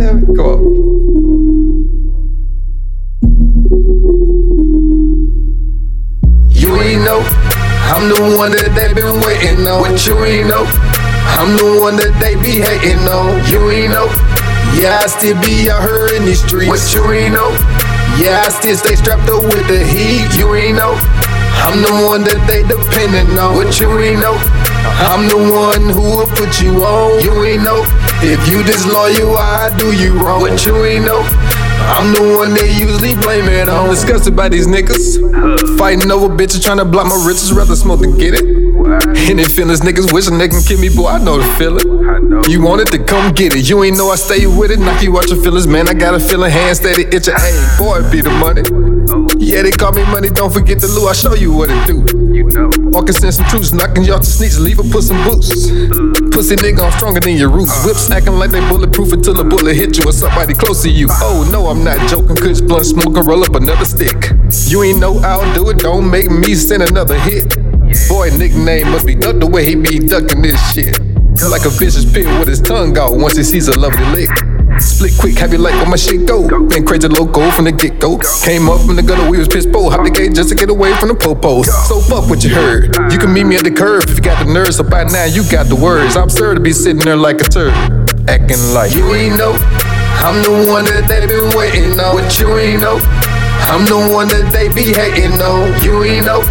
Come on. You ain't know. I'm the one that they been waiting on. What you ain't know? I'm the one that they be hating on. You ain't know. Yeah, I still be out here in these streets. What you ain't know? Yeah, I still stay strapped up with the heat. You ain't know. I'm the one that they dependent on. What you ain't know? I'm the one who will put you on. You ain't know. If you disloyal, I do you wrong. What you ain't know? I'm the one they usually blame it on. I'm disgusted by these niggas. Fighting over bitches, trying to block my riches, rather smoke than get it. And they feelings niggas wishing they can kill me, boy, I know the feeling. You want it to come get it. You ain't know I stay with it, knock you out your feelings, man. I got a feeling, hand steady itching. Hey, boy, be the money. Yeah, they call me money, don't forget the Lou. I show you what it do. You Walking in some truths, knocking off the sneaks, leave a put some boots. Mm. Pussy nigga, I'm stronger than your roots. Uh. Whips acting like they bulletproof until a bullet hit you or somebody close to you. Uh. Oh no, I'm not joking. Kush blunt smoke roll up another stick. You ain't know I'll do it, don't make me send another hit. Boy, nickname must be duck the way he be ducking this shit. Like a vicious pig with his tongue out once he sees a lovely lick. Split quick, happy like where my shit go. Been crazy loco from the get go. Came up from the gutter, we was pissed bold. Hop the gate just to get away from the popos. So fuck what you heard. You can meet me at the curb if you got the nerves. So by now you got the words. I'm absurd to be sitting there like a turd. Acting like You ain't know. I'm the one that they been waiting on. What you ain't know? I'm the one that they be hating on. You ain't know.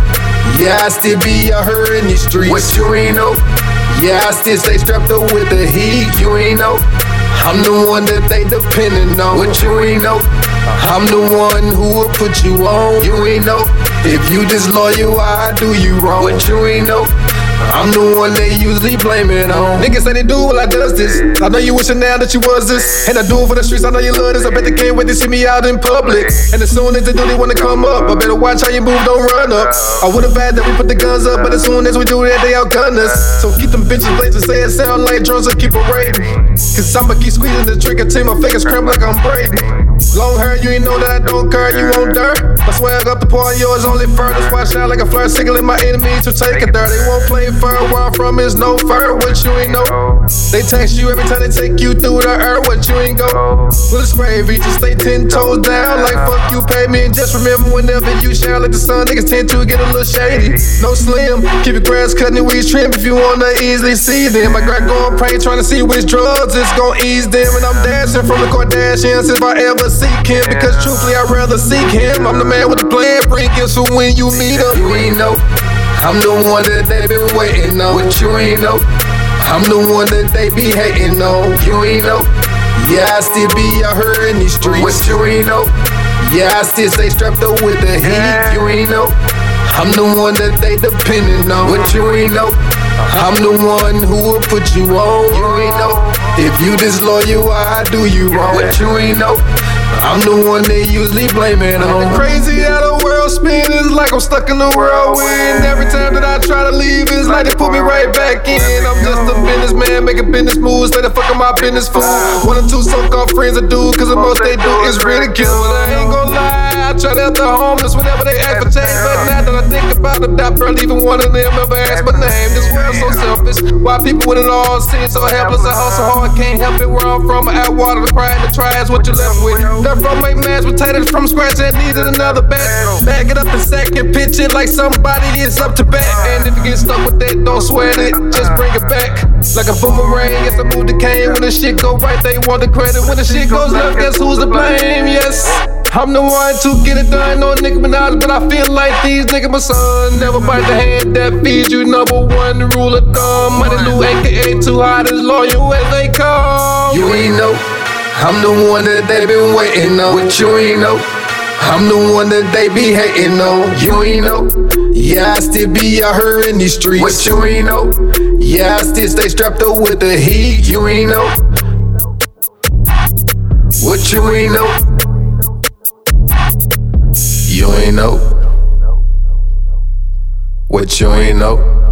Yeah, I still be out here in these streets. What you ain't know? Yeah, I still stay strapped up with the heat. You ain't know. I'm the one that they depending on. What you ain't know? I'm the one who will put you on. You ain't know. If you disloyal, I do you wrong. What you ain't know? I'm the one they usually blame it on. Niggas say they do well, I does this. I know you wishing now that you was this. And I do it for the streets, I know you love this. I bet they can't wait to see me out in public. And as soon as they do, they wanna come up. I better watch how you move, don't run up. I would've had that we put the guns up, but as soon as we do that, they outgun us. So keep them bitches blazing, say it sound like drums, so keep it rating. Cause I'ma keep squeezing the trigger till my fingers cramp like I'm Brady. Long hair, you ain't know that I don't care, you won't dirt. I swag up the point, yours only further. Watch out like a flirt, signaling my enemies to take it there. They won't play fair, where I'm from is no fair, what you ain't know. They text you every time they take you through the air, what you ain't go. Well, it's gravy, just stay ten toes down, like fuck you, pay me. And just remember, whenever you shine like the sun, niggas tend to get a little shady. No slim, keep your grass cutting, weeds trim if you wanna easily see them. My got going pray, trying to see which drugs it's gonna ease them. And I'm dancing from the Kardashians if I ever seek him, because truthfully, I'd rather seek him. I'm the man with the plan, bring gifts for when you meet him. You ain't know. I'm the one that they been waiting on. What you ain't know? I'm the one that they be hating on. You ain't know? Yeah, I still be out here in these streets. What you ain't know? Yeah, I still stay strapped up with the heat. You ain't know? I'm the one that they depending on. What you ain't know? I'm the one who will put you on. You ain't know? If you disloyal, I do you wrong. What you ain't know? I'm the one they usually blame it on. Crazy how the world spin, it's like I'm stuck in the whirlwind. Every time that I try to leave, it's like they put me right back in. I'm just a businessman, making business moves, stay the fuck my business fool. One or two so-called friends I do, cause the most they do is ridicule. I ain't gonna lie, I try to help the homeless whenever they ask for change. But now that I think about it, I barely even one of them ever asked my name. This world so selfish. Why people with it all seem so helpless? I hustle hard, can't help it. Where I'm from, I water to cry and to try is what you left with. That from make mashed potatoes from scratch and needed another batch. Bag it up in sack and pitch it like somebody is up to bat. And if you get stuck with that, don't sweat it. Like a boomerang, yes, I move the cane. When the shit go right, they want the credit. When the shit goes left, guess who's to blame? Yes. I'm the one to get it done, no Nicki Minaj, but I feel like these niggas my son. Never bite the hand that feeds you. Number one the rule of thumb. Money Lou, aka too hot as loyal as they come. You ain't know. I'm the one that they been waiting on. What you ain't know? I'm the one that they be hating on. You ain't know? Yeah, I still be out here in these streets. What you ain't know? Yeah, I still stay strapped up with the heat. You ain't know? What you ain't know? You ain't know? What you ain't know?